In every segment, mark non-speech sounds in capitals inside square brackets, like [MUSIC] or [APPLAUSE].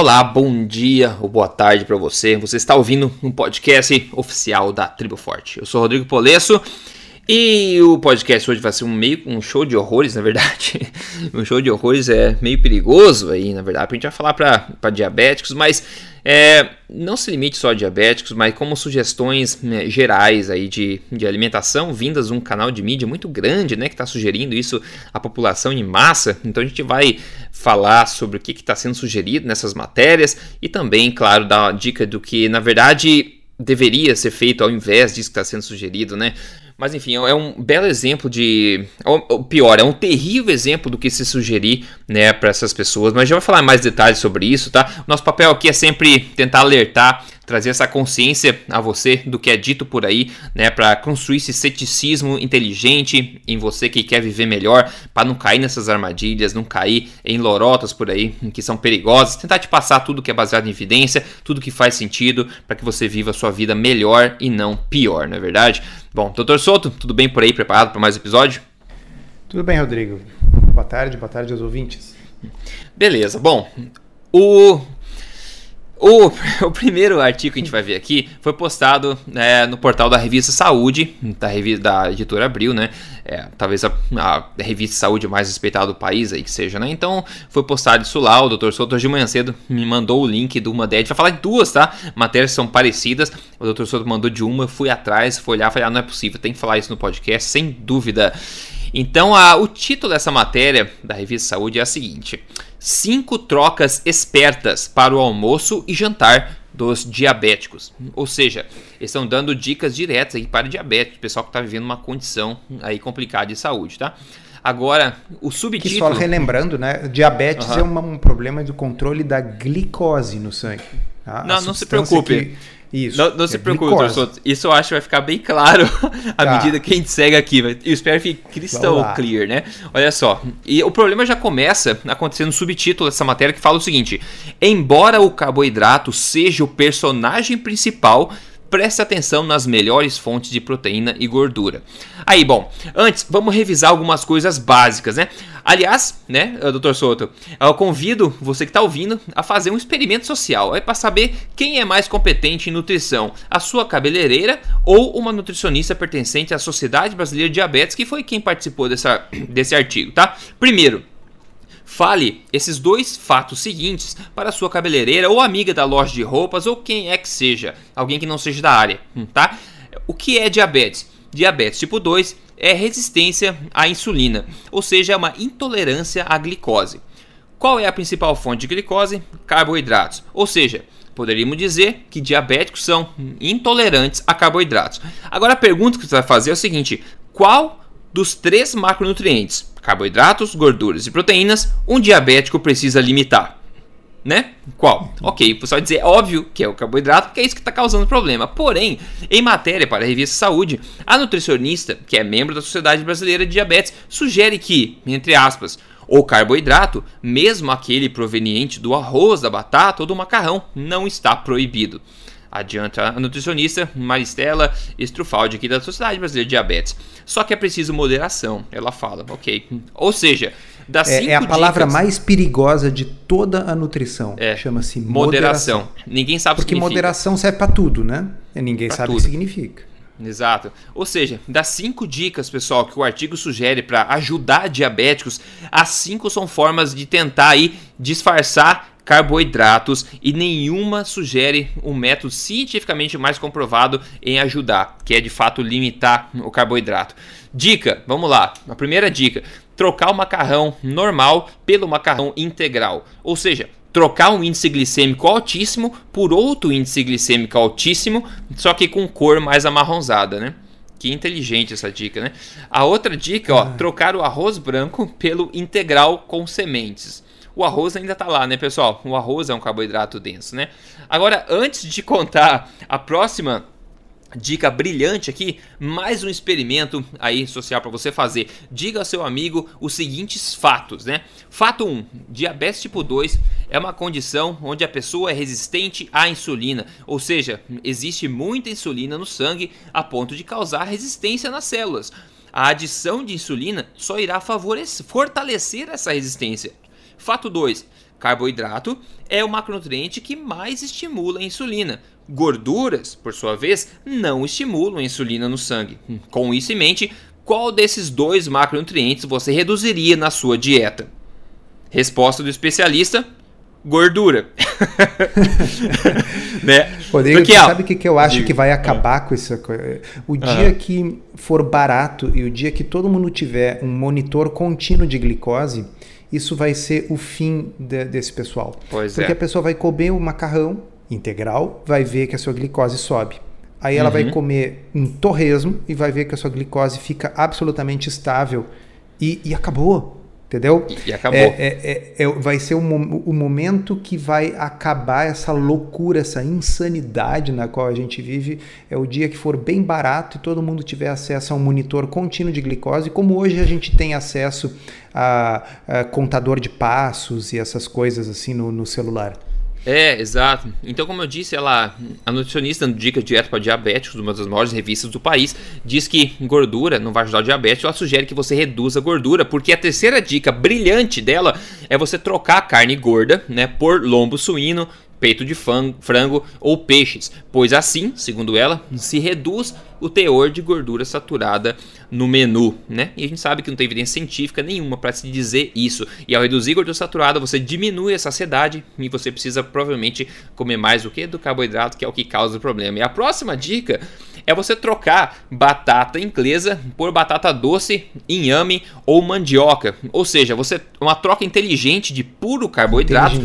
Olá, bom dia ou boa tarde para você. Você está ouvindo um podcast oficial da Tribo Forte. Eu sou Rodrigo Polesso e o podcast hoje vai ser um meio um show de horrores, na verdade. [LAUGHS] um show de horrores é meio perigoso aí, na verdade. A gente vai falar para diabéticos, mas é, não se limite só a diabéticos, mas como sugestões né, gerais aí de, de alimentação vindas de um canal de mídia muito grande, né, que está sugerindo isso à população em massa. Então a gente vai falar sobre o que está sendo sugerido nessas matérias e também, claro, dar uma dica do que na verdade deveria ser feito ao invés disso que está sendo sugerido, né? Mas enfim, é um belo exemplo de. Ou pior, é um terrível exemplo do que se sugerir né, para essas pessoas. Mas já vou falar mais detalhes sobre isso, tá? Nosso papel aqui é sempre tentar alertar trazer essa consciência a você do que é dito por aí, né, para construir esse ceticismo inteligente em você que quer viver melhor, para não cair nessas armadilhas, não cair em lorotas por aí que são perigosas, tentar te passar tudo que é baseado em evidência, tudo que faz sentido para que você viva a sua vida melhor e não pior, não é verdade? Bom, doutor Souto, tudo bem por aí, preparado para mais um episódio? Tudo bem, Rodrigo. Boa tarde, boa tarde aos ouvintes. Beleza, bom, o o, [LAUGHS] o, primeiro artigo que a gente vai ver aqui foi postado né, no portal da revista Saúde, da, revista, da editora Abril, né? É, talvez a, a, revista Saúde mais respeitada do país aí que seja, né? Então foi postado isso lá. O Dr. Souto hoje de manhã cedo me mandou o link de uma delas. A gente vai falar de duas, tá? Matérias são parecidas. O Dr. Souto mandou de uma, eu fui atrás, fui olhar, falei, ah, não é possível, tem que falar isso no podcast, sem dúvida. Então, a, o título dessa matéria da revista Saúde é a seguinte: Cinco trocas espertas para o almoço e jantar dos diabéticos. Ou seja, eles estão dando dicas diretas aí para diabéticos, pessoal que está vivendo uma condição aí complicada de saúde, tá? Agora, o subtítulo... Que só relembrando, né? Diabetes uhum. é uma, um problema do controle da glicose no sangue. Tá? Não, não se preocupe. Que isso. Não, não se é preocupe. Isso eu acho que vai ficar bem claro [LAUGHS] à tá. medida que a gente segue aqui. Eu espero que fique crystal clear, né? Olha só. E o problema já começa acontecendo no subtítulo dessa matéria que fala o seguinte: Embora o carboidrato seja o personagem principal preste atenção nas melhores fontes de proteína e gordura. Aí, bom, antes vamos revisar algumas coisas básicas, né? Aliás, né, Dr. Soto, eu convido você que está ouvindo a fazer um experimento social, é para saber quem é mais competente em nutrição, a sua cabeleireira ou uma nutricionista pertencente à Sociedade Brasileira de Diabetes, que foi quem participou dessa, [COUGHS] desse artigo, tá? Primeiro, Fale esses dois fatos seguintes para sua cabeleireira ou amiga da loja de roupas ou quem é que seja, alguém que não seja da área, hum, tá? O que é diabetes? Diabetes tipo 2 é resistência à insulina, ou seja, é uma intolerância à glicose. Qual é a principal fonte de glicose? Carboidratos. Ou seja, poderíamos dizer que diabéticos são intolerantes a carboidratos. Agora a pergunta que você vai fazer é o seguinte: qual dos três macronutrientes, carboidratos, gorduras e proteínas, um diabético precisa limitar. Né? Qual? Ok, você vai dizer, óbvio que é o carboidrato, porque é isso que está causando problema. Porém, em matéria para a revista Saúde, a nutricionista, que é membro da Sociedade Brasileira de Diabetes, sugere que, entre aspas, o carboidrato, mesmo aquele proveniente do arroz, da batata ou do macarrão, não está proibido. Adianta a nutricionista Maristela Strufaldi aqui da Sociedade Brasileira de Diabetes. Só que é preciso moderação, ela fala, ok? Ou seja, das é, é a palavra dicas, mais perigosa de toda a nutrição. É, Chama-se moderação. moderação. Ninguém sabe o que significa. Porque moderação serve para tudo, né? E ninguém pra sabe tudo. o que significa. Exato. Ou seja, das cinco dicas, pessoal, que o artigo sugere para ajudar diabéticos, as cinco são formas de tentar aí disfarçar carboidratos e nenhuma sugere um método cientificamente mais comprovado em ajudar, que é de fato limitar o carboidrato. Dica, vamos lá. A primeira dica: trocar o macarrão normal pelo macarrão integral. Ou seja, trocar um índice glicêmico altíssimo por outro índice glicêmico altíssimo, só que com cor mais amarronzada, né? Que inteligente essa dica, né? A outra dica, ó, ah. trocar o arroz branco pelo integral com sementes o arroz ainda tá lá, né, pessoal? O arroz é um carboidrato denso, né? Agora, antes de contar a próxima dica brilhante aqui, mais um experimento aí social para você fazer. Diga ao seu amigo os seguintes fatos, né? Fato 1: diabetes tipo 2 é uma condição onde a pessoa é resistente à insulina, ou seja, existe muita insulina no sangue a ponto de causar resistência nas células. A adição de insulina só irá favorecer, fortalecer essa resistência. Fato 2. Carboidrato é o macronutriente que mais estimula a insulina. Gorduras, por sua vez, não estimulam a insulina no sangue. Com isso em mente, qual desses dois macronutrientes você reduziria na sua dieta? Resposta do especialista: gordura. [LAUGHS] né? Rodrigo, Porque, sabe o que, que eu acho que vai acabar com isso? O dia que for barato e o dia que todo mundo tiver um monitor contínuo de glicose, isso vai ser o fim de, desse pessoal. Pois Porque é. a pessoa vai comer o macarrão integral, vai ver que a sua glicose sobe. Aí ela uhum. vai comer um torresmo e vai ver que a sua glicose fica absolutamente estável. E, e acabou. Entendeu? E, acabou. É, é, é, é, vai ser o, o momento que vai acabar essa loucura, essa insanidade na qual a gente vive. É o dia que for bem barato e todo mundo tiver acesso a um monitor contínuo de glicose, como hoje a gente tem acesso a, a contador de passos e essas coisas assim no, no celular. É, exato. Então, como eu disse, ela, a nutricionista no Dica Direto para Diabéticos, uma das maiores revistas do país, diz que gordura não vai ajudar o diabetes. Ela sugere que você reduza a gordura, porque a terceira dica brilhante dela é você trocar a carne gorda né, por lombo suíno, peito de frango ou peixes, pois assim, segundo ela, se reduz o teor de gordura saturada no menu, né? E a gente sabe que não tem evidência científica nenhuma para se dizer isso. E ao reduzir gordura saturada, você diminui a saciedade e você precisa provavelmente comer mais do que do carboidrato, que é o que causa o problema. E a próxima dica é você trocar batata inglesa por batata doce, inhame ou mandioca. Ou seja, você uma troca inteligente de puro carboidrato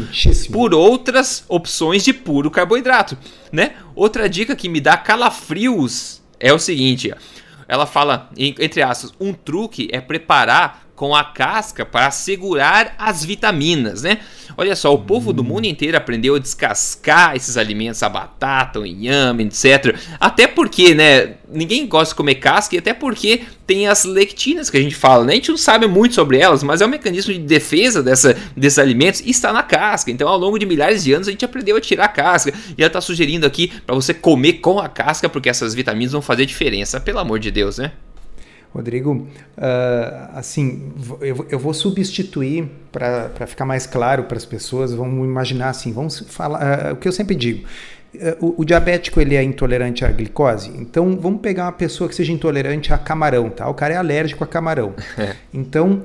por outras opções de puro carboidrato, né? Outra dica que me dá calafrios é o seguinte, ela fala entre aspas, um truque é preparar com a casca para segurar as vitaminas, né? Olha só, o povo do mundo inteiro aprendeu a descascar esses alimentos, a batata, o inhame, etc. Até porque, né, ninguém gosta de comer casca e até porque tem as lectinas que a gente fala, né? A gente não sabe muito sobre elas, mas é um mecanismo de defesa dessa, desses alimentos e está na casca. Então, ao longo de milhares de anos, a gente aprendeu a tirar a casca. E ela está sugerindo aqui para você comer com a casca, porque essas vitaminas vão fazer diferença. Pelo amor de Deus, né? Rodrigo, uh, assim, eu, eu, vou substituir para ficar mais claro para as pessoas. Vamos imaginar assim, vamos falar uh, o que eu sempre digo. Uh, o, o, diabético ele é intolerante à glicose, então vamos pegar uma pessoa que seja intolerante a camarão, tá? O cara é alérgico a camarão. [LAUGHS] Então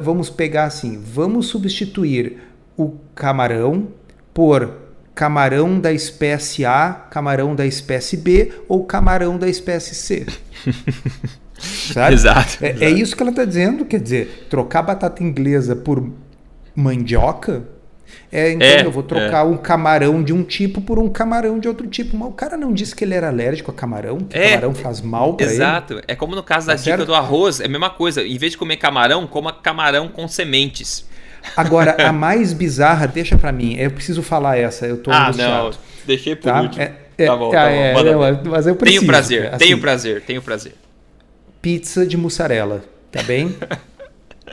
vamos pegar assim, vamos substituir o camarão por camarão da espécie A, camarão da espécie B ou camarão da espécie C. [LAUGHS] Sabe? Exato, é, exato. é, isso que ela está dizendo, quer dizer, trocar batata inglesa por mandioca. É, então é, eu vou trocar é. um camarão de um tipo por um camarão de outro tipo. Mas o cara não disse que ele era alérgico a camarão, que é, camarão faz mal para ele. Exato. É como no caso da tá dica do arroz, é a mesma coisa. Em vez de comer camarão, coma camarão com sementes. Agora, a [LAUGHS] mais bizarra, deixa para mim. Eu preciso falar essa. Eu tô Ah, não. Deixei por tá? último. É, é, tá bom, tá, tá bom. Não, mas eu preciso. Tenho prazer, assim, tenho prazer, tenho prazer pizza de mussarela, tá bem?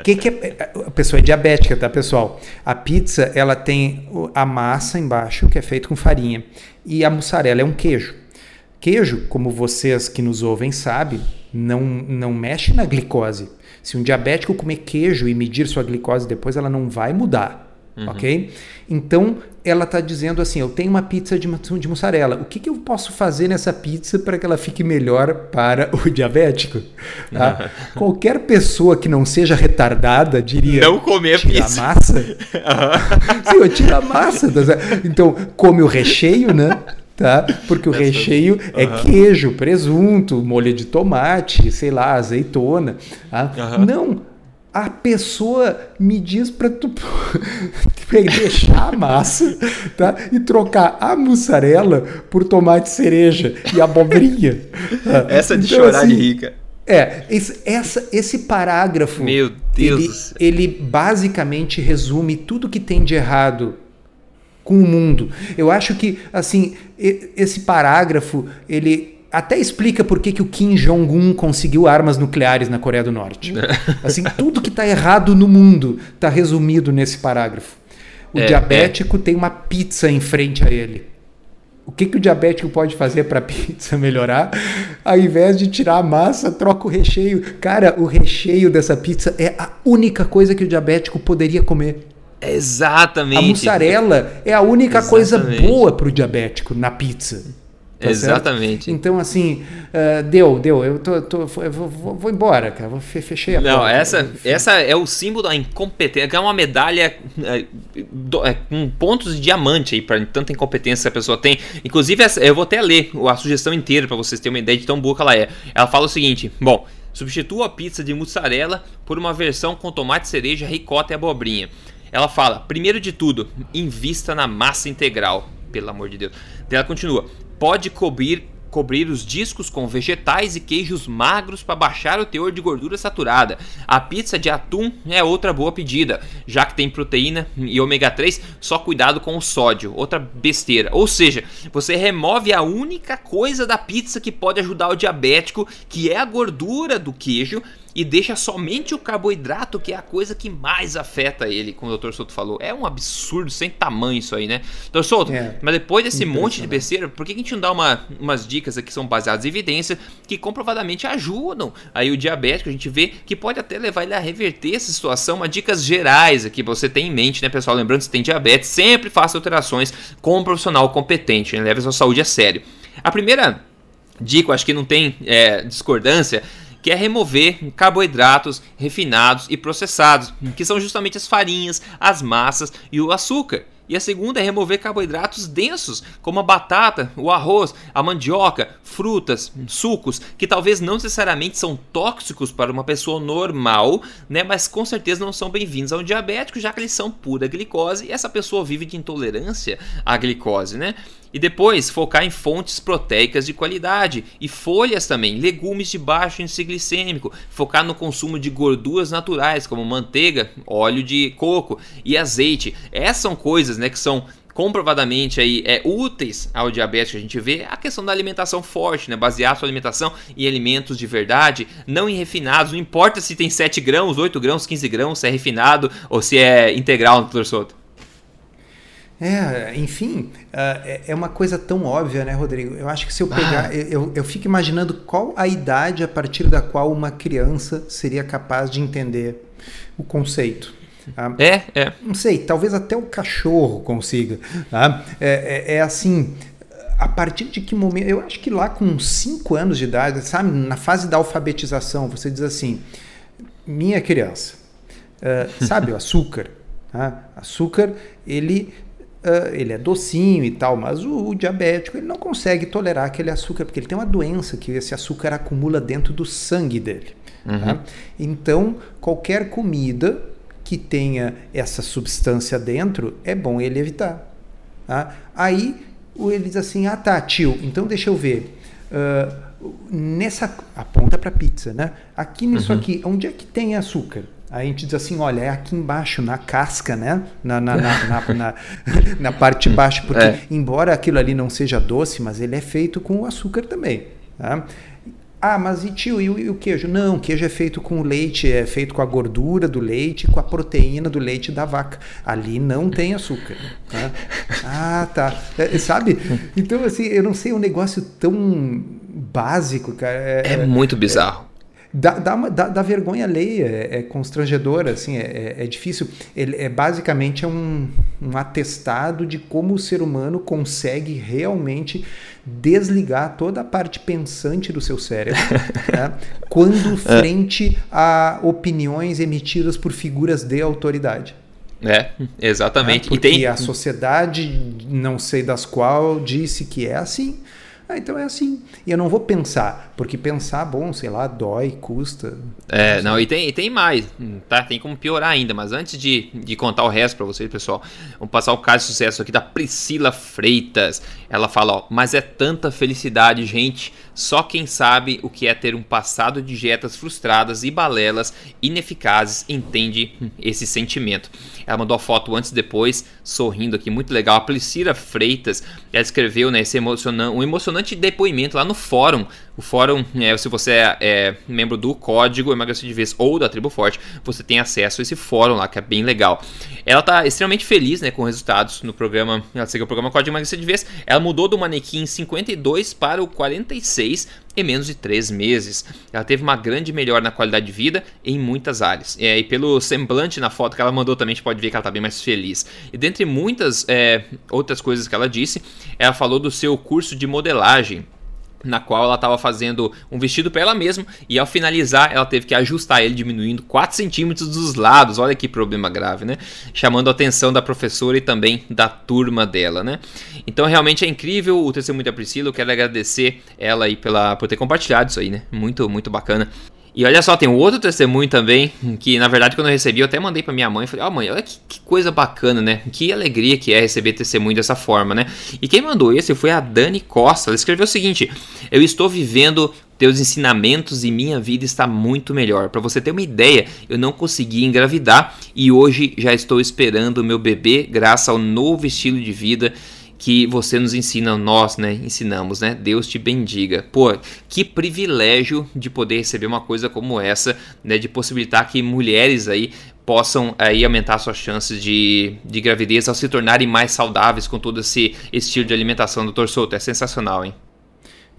que, que é, a pessoa é diabética, tá, pessoal? A pizza, ela tem a massa embaixo, que é feito com farinha, e a mussarela é um queijo. Queijo, como vocês que nos ouvem sabem, não, não mexe na glicose. Se um diabético comer queijo e medir sua glicose depois, ela não vai mudar. Uhum. Ok? Então, ela está dizendo assim: eu tenho uma pizza de, de mussarela. O que, que eu posso fazer nessa pizza para que ela fique melhor para o [LAUGHS] diabético? Tá? Uhum. [LAUGHS] Qualquer pessoa que não seja retardada diria: não comer tira pizza. a massa. [LAUGHS] Uhum. Sim, eu tiro a massa. Então, come o recheio, né? Tá? Porque o recheio é queijo, presunto, molho de tomate, sei lá, azeitona. Tá? Não a pessoa me diz para tu [LAUGHS] deixar a massa tá? e trocar a mussarela por tomate cereja e abobrinha. Tá? [LAUGHS] Essa de então, chorar assim, de rica. É, esse, essa, esse parágrafo. Meu Deus. Ele, ele basicamente resume tudo que tem de errado com o mundo. Eu acho que, assim, esse parágrafo, ele até explica por que, que o Kim Jong-un conseguiu armas nucleares na Coreia do Norte. [LAUGHS] Assim, tudo que está errado no mundo está resumido nesse parágrafo. O é, diabético é. tem uma pizza em frente a ele. O que, que o diabético pode fazer para a [LAUGHS] pizza melhorar? Ao invés de tirar a massa, troca o recheio. Cara, o recheio dessa pizza é a única coisa que o diabético poderia comer. Exatamente. A mussarela é a única Exatamente. coisa boa para o diabético na pizza. Tá Exatamente. Certo? Então, assim, uh, deu, deu. Eu, tô, tô eu vou, vou, embora, cara. Vou, fechei a Não, porta. essa, essa é o símbolo da incompetência. É uma medalha é, do, é, com pontos de diamante aí para tanta incompetência que a pessoa tem. Inclusive, essa, eu vou até ler a sugestão inteira para vocês terem uma ideia de tão boa que ela é. Ela fala o seguinte: bom, substitua a pizza de mussarela por uma versão com tomate cereja, ricota e abobrinha. Ela fala: primeiro de tudo, invista na massa integral. Pelo amor de Deus. Ela continua: pode cobrir cobrir os discos com vegetais e queijos magros para baixar o teor de gordura saturada. A pizza de atum é outra boa pedida, já que tem proteína e ômega 3, só cuidado com o sódio, outra besteira. Ou seja, você remove a única coisa da pizza que pode ajudar o diabético, que é a gordura do queijo e deixa somente o carboidrato, que é a coisa que mais afeta ele, como o Dr. Souto falou. É um absurdo sem tamanho isso aí, né? Dr. Souto, é, mas depois desse monte de besteira, por que a gente não dá uma, umas dicas aqui que são baseadas em evidência que comprovadamente ajudam aí o diabético? A gente vê que pode até levar ele a reverter essa situação. Uma dicas gerais aqui você tem em mente, né, pessoal? Lembrando que você tem diabetes, sempre faça alterações com um profissional competente, né? leve a sua saúde a sério. A primeira dica, acho que não tem é, discordância, que é remover carboidratos refinados e processados, que são justamente as farinhas, as massas e o açúcar. E a segunda é remover carboidratos densos, como a batata, o arroz, a mandioca, frutas, sucos, que talvez não necessariamente são tóxicos para uma pessoa normal, né, mas com certeza não são bem-vindos ao diabético, já que eles são pura glicose e essa pessoa vive de intolerância à glicose, né? E depois focar em fontes proteicas de qualidade e folhas também, legumes de baixo índice glicêmico, focar no consumo de gorduras naturais como manteiga, óleo de coco e azeite. Essas são coisas, né, que são comprovadamente aí é úteis ao diabetes que a gente vê a questão da alimentação forte, né? Basear sua alimentação em alimentos de verdade, não em refinados. Não importa se tem 7 grãos, 8 grãos, 15 grãos, se é refinado ou se é integral, doutor Souto. É, enfim, uh, é uma coisa tão óbvia, né, Rodrigo? Eu acho que se eu pegar. Ah. Eu, eu fico imaginando qual a idade a partir da qual uma criança seria capaz de entender o conceito. Tá? É, é. Não sei, talvez até o cachorro consiga. Tá? É, é, é assim a partir de que momento. Eu acho que lá com 5 anos de idade, sabe, na fase da alfabetização, você diz assim: minha criança, uh, sabe o açúcar? Tá? Açúcar, ele Uh, ele é docinho e tal, mas o, o, diabético ele não consegue tolerar aquele açúcar, porque ele tem uma doença que esse açúcar acumula dentro do sangue dele. Uhum. Tá? Então, qualquer comida que tenha essa substância dentro, é bom ele evitar. Tá? Aí ele diz assim: ah tá, tio, então deixa eu ver. Uh, nessa. Aponta para pizza, né? Aqui nisso uhum. aqui, onde é que tem açúcar? A gente diz assim, olha, é aqui embaixo, na casca, né? Na, na, na, na, [LAUGHS] parte de baixo, porque é. embora aquilo ali não seja doce, mas ele é feito com açúcar também. Tá? Ah, mas e tio, e o, e o, queijo? Não, o queijo é feito com leite, é feito com a gordura do leite, com a proteína do leite da vaca. Ali não tem açúcar. Tá? Ah, tá. É, sabe? Então, assim, eu não sei, é um negócio tão básico, cara. É, é muito bizarro. Dá, dá, uma, dá, dá vergonha alheia, é, é constrangedor, assim, é, é, é, difícil. Ele é basicamente é um, um atestado de como o ser humano consegue realmente desligar toda a parte pensante do seu cérebro [LAUGHS] né, quando é. frente a opiniões emitidas por figuras de autoridade. É, exatamente. É, porque e tem... a sociedade, não sei das qual, disse que é assim. Ah, então é assim. E eu não vou pensar, porque pensar, bom, sei lá, dói, custa. É, não, e tem, e tem mais, tá? Tem como piorar ainda, mas antes de, de contar o resto para vocês, pessoal, vamos passar o caso de sucesso aqui da Priscila Freitas. Ela fala, ó, mas é tanta felicidade, gente. Só quem sabe o que é ter um passado de dietas frustradas e balelas ineficazes entende esse sentimento. Ela mandou a foto antes e depois, sorrindo aqui, muito legal. A Priscila Freitas, ela escreveu né, esse emocionante, um emocionante depoimento lá no fórum, o fórum é, se você é, é, membro do código Emagrecer de Vez ou da Tribo Forte, você tem acesso a esse fórum lá, que é bem legal. Ela tá extremamente feliz né, com os resultados no programa, ela seguiu o programa Código Emagrecer de Vez. Ela mudou do manequim 52 para o 46 em menos de 3 meses. Ela teve uma grande melhora na qualidade de vida em muitas áreas. É, e pelo semblante na foto que ela mandou também, a gente pode ver que ela está bem mais feliz. E dentre muitas é, outras coisas que ela disse, ela falou do seu curso de modelagem na qual ela estava fazendo um vestido para ela mesma e ao finalizar ela teve que ajustar ele diminuindo 4 centímetros dos lados. Olha que problema grave, né? Chamando a atenção da professora e também da turma dela, né? Então realmente é incrível o testemunho da Priscila. Eu quero agradecer ela aí pela, por ter compartilhado isso aí, né? Muito, muito bacana. E olha só, tem um outro testemunho também, que na verdade quando eu recebi eu até mandei para minha mãe, falei, ó oh, mãe, olha que, que, coisa bacana, né? Que alegria que é receber testemunho dessa forma, né? E quem mandou esse foi a Dani Costa, ela escreveu o seguinte, eu estou vivendo teus ensinamentos e minha vida está muito melhor. Para você ter uma ideia, eu não consegui engravidar e hoje já estou esperando o meu bebê graças ao novo estilo de vida que você nos ensina, nós, né, ensinamos, né? Deus te bendiga. Pô, que privilégio de poder receber uma coisa como essa, né, de possibilitar que mulheres aí possam aí aumentar suas chances de, de gravidez ao se tornarem mais saudáveis com todo esse estilo de alimentação. Doutor Souto, é sensacional, hein?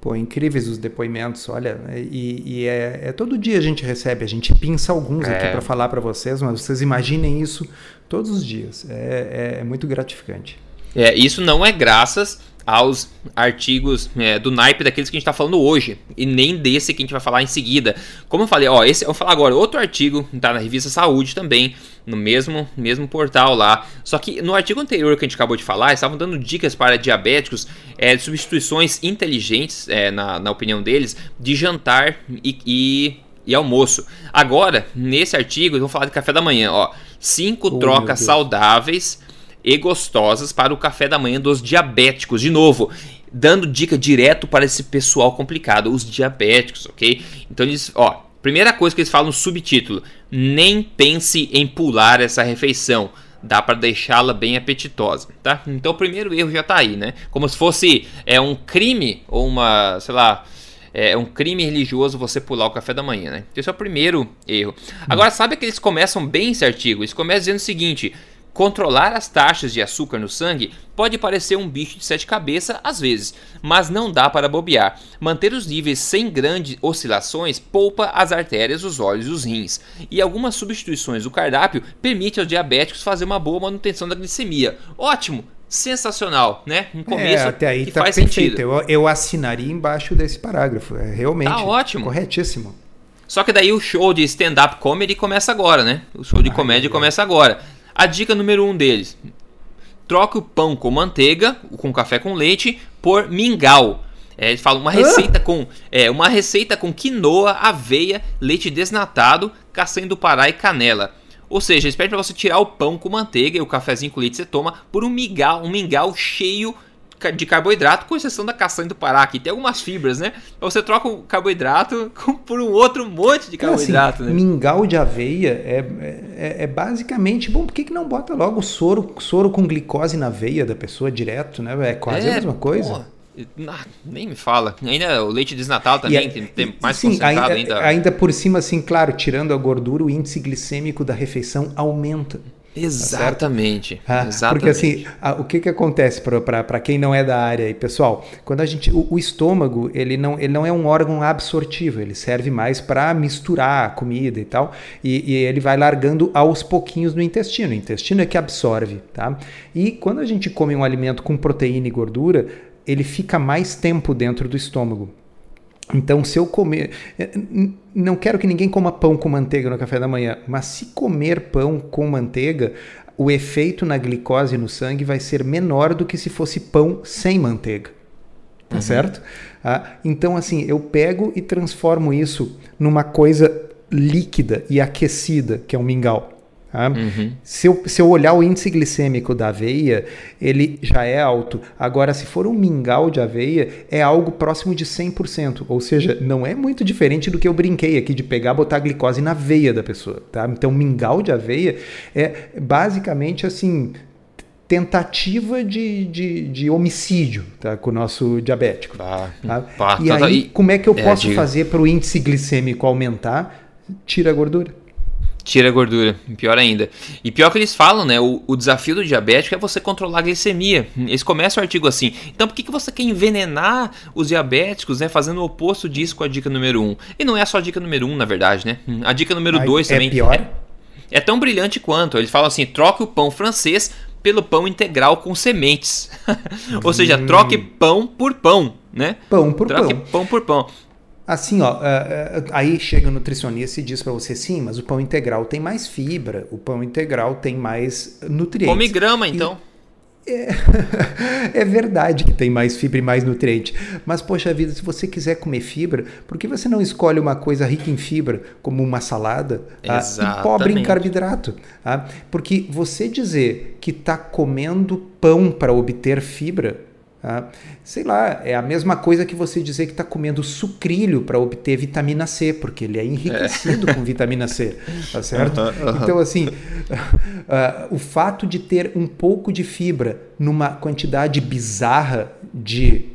Pô, incríveis os depoimentos, olha, e, e é, é, todo dia a gente recebe, a gente pinça alguns é. aqui para falar para vocês, mas vocês imaginem isso todos os dias, é, é, é muito gratificante. É, isso não é graças aos artigos é, do naipe daqueles que a gente está falando hoje e nem desse que a gente vai falar em seguida. Como eu falei, ó, esse eu vou falar agora outro artigo está na revista Saúde também no mesmo mesmo portal lá. Só que no artigo anterior que a gente acabou de falar estavam dando dicas para diabéticos é, de substituições inteligentes é, na, na opinião deles de jantar e, e, e almoço. Agora nesse artigo vão falar de café da manhã, ó, cinco oh, trocas saudáveis e gostosas para o café da manhã dos diabéticos. De novo, dando dica direto para esse pessoal complicado, os diabéticos, ok? Então eles, ó, primeira coisa que eles falam no subtítulo: nem pense em pular essa refeição. Dá para deixá-la bem apetitosa, tá? Então o primeiro erro já tá aí, né? Como se fosse é um crime ou uma, sei lá, é um crime religioso você pular o café da manhã, né? Esse é o primeiro erro. Agora, sabe que eles começam bem esse artigo? Eles começam dizendo o seguinte: Controlar as taxas de açúcar no sangue pode parecer um bicho de sete cabeças às vezes, mas não dá para bobear. Manter os níveis sem grandes oscilações poupa as artérias, os olhos e os rins. E algumas substituições do cardápio permitem aos diabéticos fazer uma boa manutenção da glicemia. Ótimo! Sensacional, né? Um começo é, até aí que tá faz perfeito. sentido. Eu, eu assinaria embaixo desse parágrafo. É realmente tá ótimo. corretíssimo. Só que daí o show de stand-up comedy começa agora, né? O show de comédia começa agora. A dica número 1 um deles: troque o pão com manteiga, com café com leite, por mingau. É, ele fala uma receita com é, uma receita com quinoa, aveia, leite desnatado, castanha do Pará e canela. Ou seja, eles pedem para você tirar o pão com manteiga e o cafezinho com leite você toma por um mingau, um mingau cheio de carboidrato, com exceção da castanha do Pará, que tem algumas fibras, né? Você troca o carboidrato [LAUGHS] por um outro monte de carboidrato, assim, né? Mingau de aveia é, é, é, basicamente. Bom, por que, que não bota logo soro, soro com glicose na veia da pessoa direto, né? É quase é, a mesma coisa. Porra. Ah, nem me fala. Ainda o leite desnatal também, tem, tem mais sim, concentrado ainda, ainda. Ainda por cima, assim, claro, tirando a gordura, o índice glicêmico da refeição aumenta. Exatamente. Tá ah, exatamente. Porque assim, o que, que acontece para quem não é da área aí, pessoal? Quando a gente. O, o, estômago, ele não, ele não é um órgão absortivo, ele serve mais para misturar a comida e tal. E, e, ele vai largando aos pouquinhos no intestino. O intestino é que absorve, tá? E quando a gente come um alimento com proteína e gordura, ele fica mais tempo dentro do estômago. Então, se eu comer. Eh, não quero que ninguém coma pão com manteiga no café da manhã, mas se comer pão com manteiga, o efeito na glicose no sangue vai ser menor do que se fosse pão sem manteiga. Tá uhum. certo? Ah, então, assim, eu pego e transformo isso numa coisa líquida e aquecida, que é um mingau. Tá? Uhum. Se, eu, se eu olhar o índice glicêmico da aveia, ele já é alto. Agora, se for um mingau de aveia, é algo próximo de 100%. Ou seja, não é muito diferente do que eu brinquei aqui de pegar e botar glicose na veia da pessoa. Tá? Então, mingau de aveia é basicamente assim tentativa de, de, de, homicídio tá, com o nosso diabético. tá? e tá, aí, como é que eu é, posso fazer para o índice glicêmico aumentar? Tira a gordura. Tira a gordura, pior ainda. E pior que eles falam, né? O, o, desafio do diabético é você controlar a glicemia. Eles começam o artigo assim. Então por que, que você quer envenenar os diabéticos, né? Fazendo o oposto disso com a dica número 1? Um? E não é só a dica número 1, um, na verdade, né? A dica número 2 é também. Pior? É, é tão brilhante quanto. Eles falam assim: troque o pão francês pelo pão integral com sementes. [LAUGHS] Ou seja, hum. troque pão por pão, né? Pão por troque pão. pão por pão. Assim, ó, uh, uh, aí chega o nutricionista e diz para você, sim, mas o pão integral tem mais fibra, o pão integral tem mais nutrientes. Come grama, então. E, é, [LAUGHS] é, verdade que tem mais fibra e mais nutriente, mas poxa vida, se você quiser comer fibra, por que você não escolhe uma coisa rica em fibra, como uma salada, ah, e pobre em carboidrato? Ah? Porque você dizer que está comendo pão para obter fibra, Tá? Sei lá, é a mesma coisa que você dizer que está comendo sucrilho para obter vitamina C, porque ele é enriquecido é. com vitamina C, tá [LAUGHS] certo? Então, assim, uh, [LAUGHS] o fato de ter um pouco de fibra numa quantidade bizarra de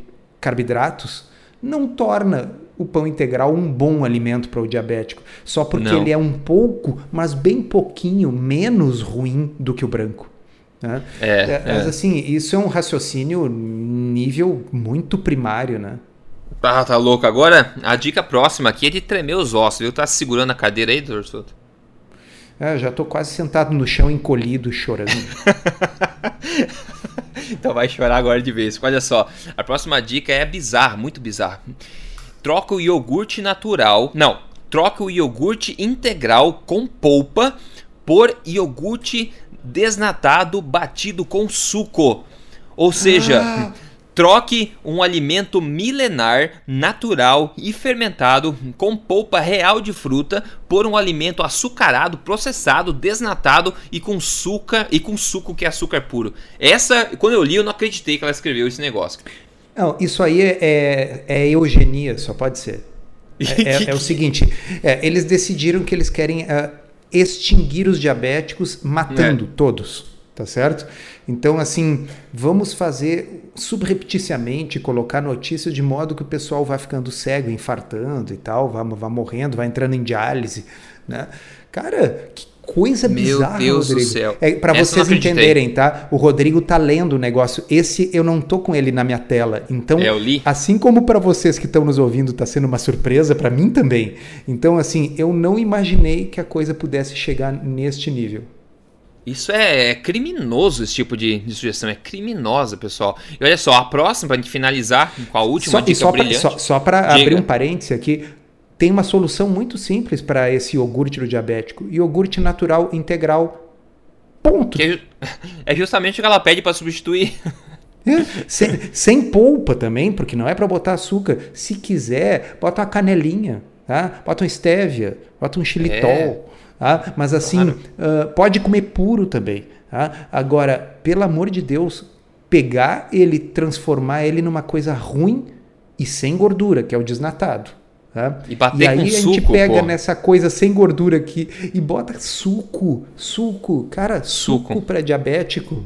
carboidratos não torna o pão integral um bom alimento para o diabético, só porque não. ele é um pouco, mas bem pouquinho menos ruim do que o branco. Né? É, é, Mas assim, isso é um raciocínio nível muito primário, né? Ah, tá louco. Agora, a dica próxima aqui é de tremer os ossos, viu? Tá segurando a cadeira aí, doutor Souto? É, já tô quase sentado no chão, encolhido, chorando. [LAUGHS] então vai chorar agora de vez. Olha só, a próxima dica é bizarra, muito bizarra. Troca o iogurte natural. Não, troca o iogurte integral com polpa por iogurte desnatado batido com suco. Ou seja, ah. troque um alimento milenar, natural e fermentado com polpa real de fruta por um alimento açucarado, processado, desnatado e com suco e com suco que é açúcar puro. Essa, quando eu li, eu não acreditei que ela escreveu esse negócio. Não, isso aí é, é, é eugenia, só pode ser. [LAUGHS] É, é, é o seguinte: é, eles decidiram que eles querem uh, extinguir os diabéticos matando é. todos, tá certo? Então, assim, vamos fazer subrepticiamente, colocar notícias de modo que o pessoal vá ficando cego, infartando e tal, vá, vá morrendo, vai entrando em diálise, né? Cara, que coisa Meu bizarra, Deus Rodrigo. do céu. É, para vocês entenderem, tá? O Rodrigo tá lendo o negócio. Esse eu não tô com ele na minha tela. Então, é, assim como para vocês que estão nos ouvindo tá sendo uma surpresa, para mim também. Então, assim, eu não imaginei que a coisa pudesse chegar neste nível. Isso é, é criminoso, esse tipo de, de, sugestão. É criminosa, pessoal. E olha só, a próxima, para gente finalizar com a última só, dica só brilhante. Pra, só só para abrir um parêntese aqui, tem uma solução muito simples para esse iogurte do diabético. Iogurte natural integral. Ponto. Que é [LAUGHS] justamente o que ela pede para substituir. É, [LAUGHS] sem, sem, polpa também, porque não é para botar açúcar. Se quiser, bota uma canelinha, tá? bota um stevia, bota um xilitol. É. Tá? Mas assim, claro. uh, pode comer puro também. Tá? Agora, pelo amor de Deus, pegar ele, transformar ele numa coisa ruim e sem gordura, que é o desnatado. Tá? E, bater e aí com a gente suco, pega pô. nessa coisa sem gordura aqui e bota suco, suco, cara, suco, suco para diabético.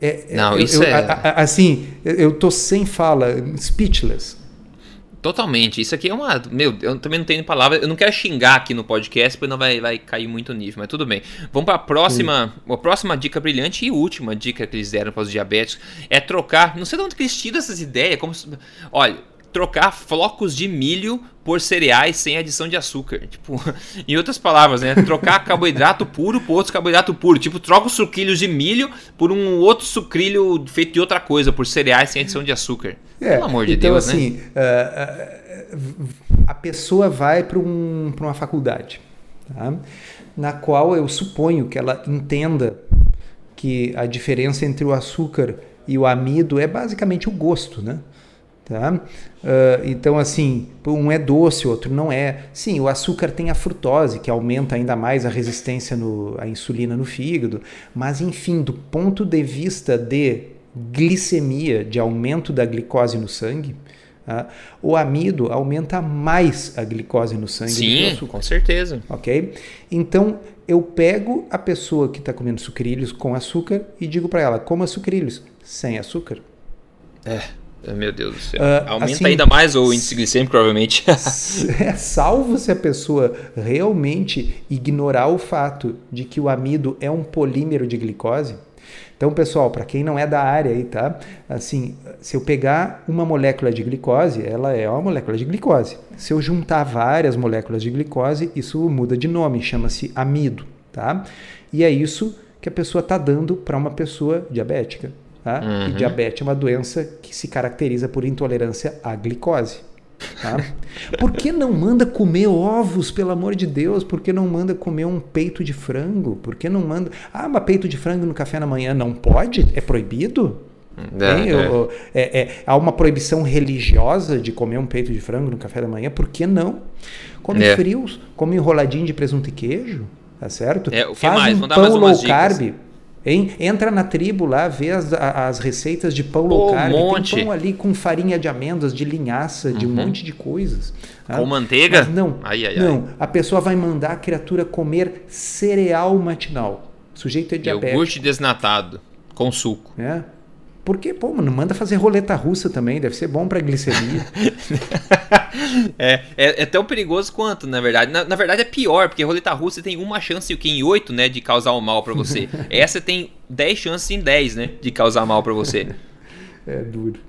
É, é, Não, isso eu, é. A, a, assim, eu tô sem fala, speechless. Totalmente. Isso aqui é uma. Meu, eu também não tenho palavra. Eu não quero xingar aqui no podcast, porque não vai, vai cair muito o nível, mas tudo bem. Vamos para a próxima. A próxima dica brilhante e última dica que eles deram para os diabéticos é trocar. Não sei de onde que eles tiram essas ideias. Como, olha, trocar flocos de milho por cereais sem adição de açúcar. [LAUGHS] Tipo, em outras palavras, né? Trocar carboidrato puro por outro carboidrato puro. Tipo, troca os sucrilhos de milho por um outro sucrilho feito de outra coisa, por cereais sem adição de açúcar. É, Pelo amor de então, Deus, assim, né? Uh, uh, a pessoa vai para um, uma faculdade, tá? na qual eu suponho que ela entenda que a diferença entre o açúcar e o amido é basicamente o gosto, né? Tá? Uh, então, assim, um é doce, outro não é. Sim, o açúcar tem a frutose, que aumenta ainda mais a resistência no, à insulina no fígado, mas, enfim, do ponto de vista de glicemia, de aumento da glicose no sangue, uh, o amido aumenta mais a glicose no sangue. Sim, com certeza. Ok? Então, eu pego a pessoa que está comendo sucrilhos com açúcar e digo para ela, coma sucrilhos sem açúcar. É. Meu Deus do céu. Uh, Aumenta assim, ainda mais o índice glicêmico, provavelmente. [LAUGHS] é, salvo se a pessoa realmente ignorar o fato de que o amido é um polímero de glicose. Então, pessoal, para quem não é da área aí, tá? Assim, se eu pegar uma molécula de glicose, ela é uma molécula de glicose. Se eu juntar várias moléculas de glicose, isso muda de nome, chama-se amido, tá? E é isso que a pessoa está dando para uma pessoa diabética. Tá? Uhum. E diabetes é uma doença que se caracteriza por intolerância à glicose. Tá? Por que não manda comer ovos, pelo amor de Deus? Por que não manda comer um peito de frango? Por que não manda. Ah, mas peito de frango no café da manhã não pode? É proibido? É, é. É, é, há uma proibição religiosa de comer um peito de frango no café da manhã, por que não? Come é. frios, come enroladinho de presunto e queijo, tá certo? É, o que Faz mais? um pão low carb. Hein? Entra na tribo lá, vê as, as receitas de pão low carb. Um monte. Tem pão ali com farinha de amêndoas, de linhaça, de um uhum. monte de coisas. Tá? Com manteiga? Mas não, ai, ai, não. Ai. A pessoa vai mandar a criatura comer cereal matinal. O sujeito é diabético. Iogurte desnatado, com suco. É. Porque, pô, mano, manda fazer roleta russa também, deve ser bom para glicemia. [LAUGHS] é, é, é, tão perigoso quanto, na verdade. Na, na, verdade é pior, porque roleta russa tem uma chance em 8, né, de causar o mal para você. [LAUGHS] Essa tem 10 chances em 10, né, de causar mal para você. É duro.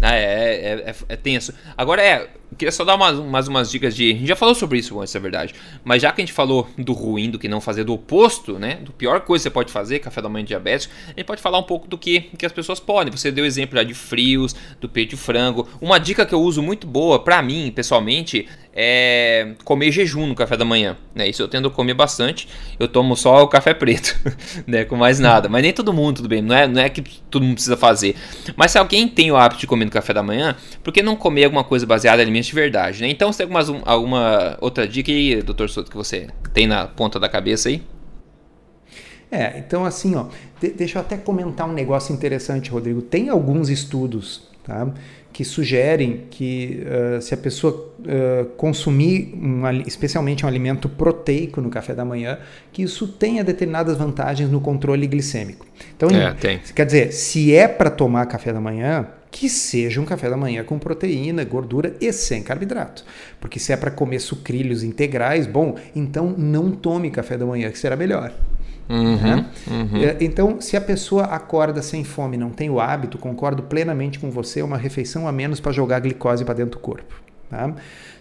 Ah, é, é, é, é, tenso. Agora é, queria só dar umas, umas, umas dicas de. A gente já falou sobre isso antes, é verdade. Mas já que a gente falou do ruim, do que não fazer, do oposto, né? Do pior coisa que você pode fazer, café da manhã diabético, a gente pode falar um pouco do que, que as pessoas podem. Você deu exemplo já de frios, do peito de frango. Uma dica que eu uso muito boa, pra mim, pessoalmente, é comer jejum no café da manhã. Né? Isso eu tendo a comer bastante. Eu tomo só o café preto, [LAUGHS] né? Com mais nada. Mas nem todo mundo, tudo bem. Não é, não é que todo mundo precisa fazer. Mas se alguém tem o hábito de comer no café da manhã, por que não comer alguma coisa baseada em de verdade, né? Então, você tem algumas, alguma outra dica aí, doutor Souto, que você tem na ponta da cabeça aí? É, então assim, ó, de, deixa eu até comentar um negócio interessante, Rodrigo. Tem alguns estudos, tá? que sugerem que uh, se a pessoa uh, consumir um, especialmente um alimento proteico no café da manhã, que isso tenha determinadas vantagens no controle glicêmico. Então, é, quer dizer, se é para tomar café da manhã, que seja um café da manhã com proteína, gordura e sem carboidrato. Porque se é para comer sucrilhos integrais, bom, então não tome café da manhã, que será melhor. Uhum, né? uhum. É, então, se a pessoa acorda sem fome, não tem o hábito, concordo plenamente com você, é uma refeição a menos para jogar glicose para dentro do corpo. Tá?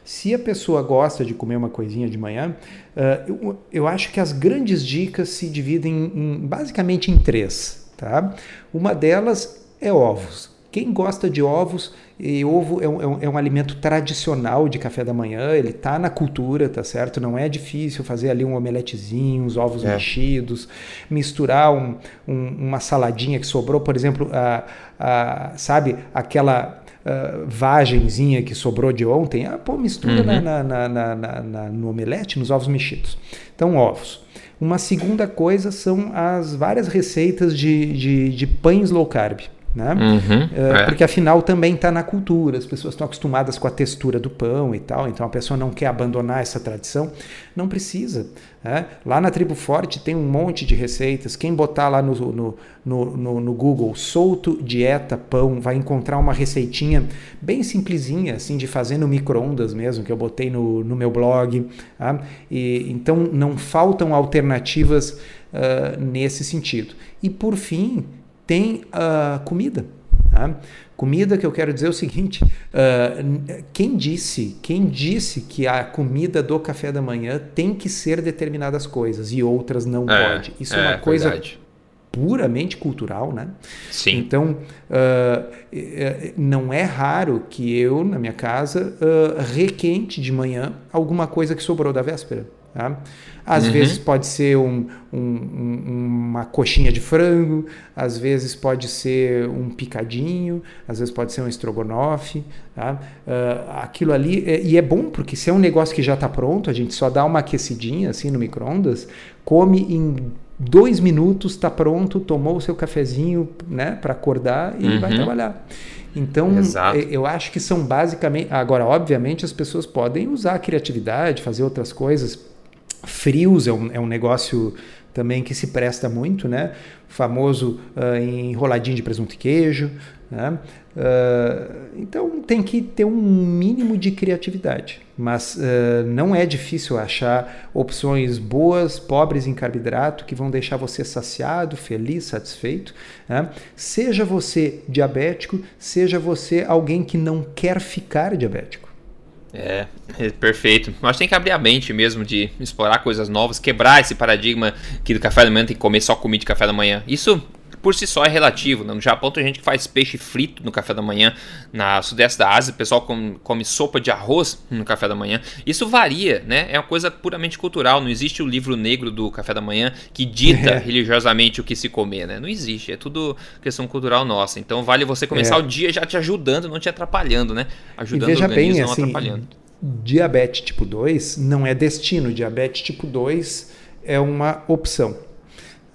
Se a pessoa gosta de comer uma coisinha de manhã, uh, eu, eu, acho que as grandes dicas se dividem em, basicamente em três. Tá? Uma delas é ovos. Quem gosta de ovos, e ovo é um, é um, é um alimento tradicional de café da manhã, ele está na cultura, tá certo? Não é difícil fazer ali um omeletezinho, os ovos é. mexidos, misturar um, uma saladinha que sobrou, por exemplo, a, a, sabe, aquela uh, vagenzinha que sobrou de ontem, ah, pô, mistura uhum. na, na, na, na, no omelete, nos ovos mexidos. Então, ovos. Uma segunda coisa são as várias receitas de, de, de pães low carb. Né? Uhum, uh, é. Porque afinal também está na cultura, as pessoas estão acostumadas com a textura do pão e tal, então a pessoa não quer abandonar essa tradição, não precisa. Né? Lá na Tribo Forte tem um monte de receitas, quem botar lá no, no, no, no, no Google solto dieta pão, vai encontrar uma receitinha bem simplesinha, assim, de fazer no micro-ondas mesmo, que eu botei no, no meu blog. Tá? E, então não faltam alternativas uh, nesse sentido. E por fim, tem uh, comida. Tá? Comida que eu quero dizer é o seguinte: uh, quem disse, quem disse que a comida do café da manhã tem que ser determinadas coisas e outras não é, pode? Isso é, é uma coisa verdade. puramente cultural, né? Sim. Então uh, não é raro que eu na minha casa requente de manhã alguma coisa que sobrou da véspera. Tá? Às uhum. vezes pode ser um, um, uma coxinha de frango, às vezes pode ser um picadinho, às vezes pode ser um estrogonofe. Tá? Uh, aquilo ali, é, e é bom porque se é um negócio que já está pronto, a gente só dá uma aquecidinha assim no micro-ondas, come em dois minutos, está pronto, tomou o seu cafezinho né, para acordar e uhum. vai trabalhar. Então, Exato. eu acho que são basicamente. Agora, obviamente, as pessoas podem usar a criatividade, fazer outras coisas Frios é um, é um negócio também que se presta muito, né? famoso uh, enroladinho de presunto e queijo. Né? Uh, então tem que ter um mínimo de criatividade, mas uh, não é difícil achar opções boas, pobres em carboidrato, que vão deixar você saciado, feliz, satisfeito. Né? Seja você diabético, seja você alguém que não quer ficar diabético. É, é, perfeito. Mas tem que abrir a mente mesmo de explorar coisas novas, quebrar esse paradigma que do café da manhã tem que comer só comida de café da manhã. Isso por si só é relativo. Né? No Japão tem gente que faz peixe frito no café da manhã. Na sudeste da Ásia, o pessoal come, come, sopa de arroz no café da manhã. Isso varia, né? É uma coisa puramente cultural. Não existe o livro negro do café da manhã que dita [LAUGHS] é. religiosamente o que se comer, né? Não existe. É tudo questão cultural nossa. Então vale você começar é. o dia já te ajudando, não te atrapalhando, né? Ajudando e veja o organismo, bem, não assim, atrapalhando. Diabetes tipo 2 não é destino. Diabetes tipo 2 é uma opção.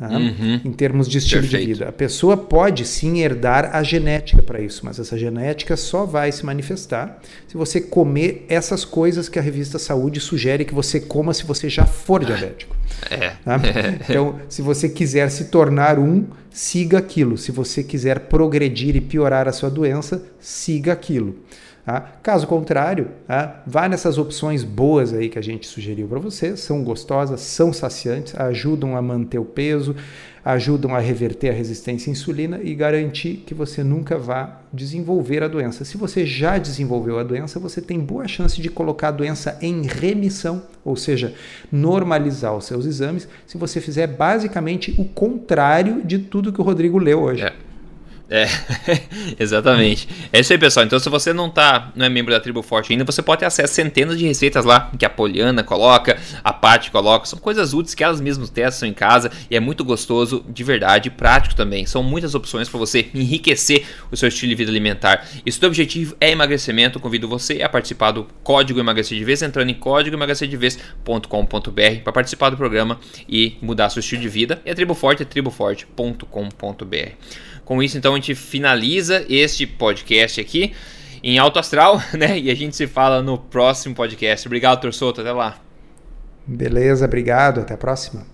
Tá? Uhum. em termos de estilo Perfeito. de vida. A pessoa pode sim herdar a genética para isso, mas essa genética só vai se manifestar se você comer essas coisas que a revista Saúde sugere que você coma se você já for diabético. É. Tá? [LAUGHS] Então, se você quiser se tornar um, siga aquilo. Se você quiser progredir e piorar a sua doença, siga aquilo. Tá? Caso contrário, tá? vá nessas opções boas aí que a gente sugeriu para você, são gostosas, são saciantes, ajudam a manter o peso, ajudam a reverter a resistência à insulina e garantir que você nunca vá desenvolver a doença. Se você já desenvolveu a doença, você tem boa chance de colocar a doença em remissão, ou seja, normalizar os seus exames, se você fizer basicamente o contrário de tudo que o Rodrigo leu hoje. É. É, [LAUGHS] exatamente. É isso aí, pessoal. Então, se você não tá, não é membro da Tribo Forte ainda, você pode ter acesso a centenas de receitas lá que a Poliana coloca, a Paty coloca. São coisas úteis que elas mesmas testam em casa e é muito gostoso, de verdade, prático também. São muitas opções para você enriquecer o seu estilo de vida alimentar. E se o objetivo é emagrecimento, convido você a participar do Código Emagrecer de Vez, entrando em códigoemagrecerdevez.com.br para participar do programa e mudar seu estilo de vida. E a Tribo Forte é triboforte.com.br. Com isso, então, a gente finaliza este podcast aqui em alto astral, [LAUGHS] né? E a gente se fala no próximo podcast. Obrigado, Torçoto. Até lá. Beleza, obrigado. Até a próxima.